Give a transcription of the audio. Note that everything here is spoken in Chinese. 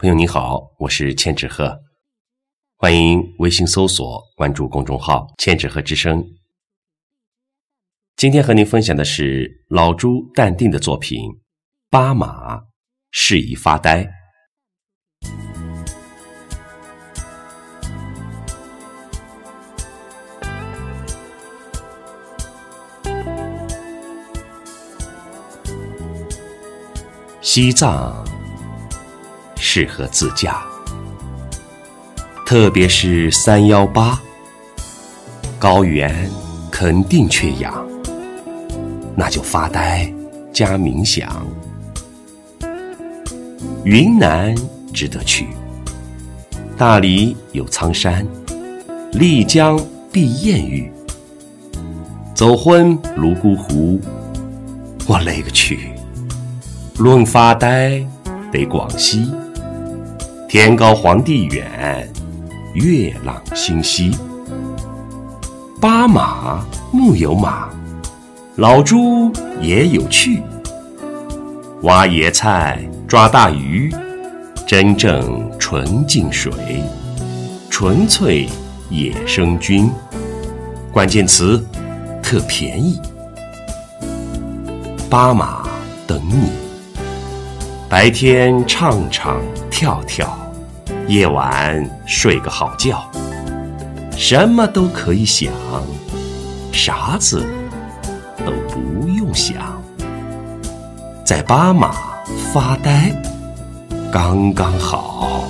朋友你好，我是千纸鹤，欢迎微信搜索关注公众号“千纸鹤之声”。今天和您分享的是老朱淡定的作品《巴马适宜发呆》。西藏。适合自驾，特别是三幺八，高原肯定缺氧，那就发呆加冥想。云南值得去，大理有苍山，丽江碧艳玉，走婚泸沽湖，我勒个去！论发呆，得广西。天高皇帝远，月朗星稀。八马木有马，老猪也有趣。挖野菜，抓大鱼，真正纯净水，纯粹野生菌。关键词特便宜，巴马等你。白天唱唱跳跳。夜晚睡个好觉，什么都可以想，啥子都不用想，在巴马发呆刚刚好。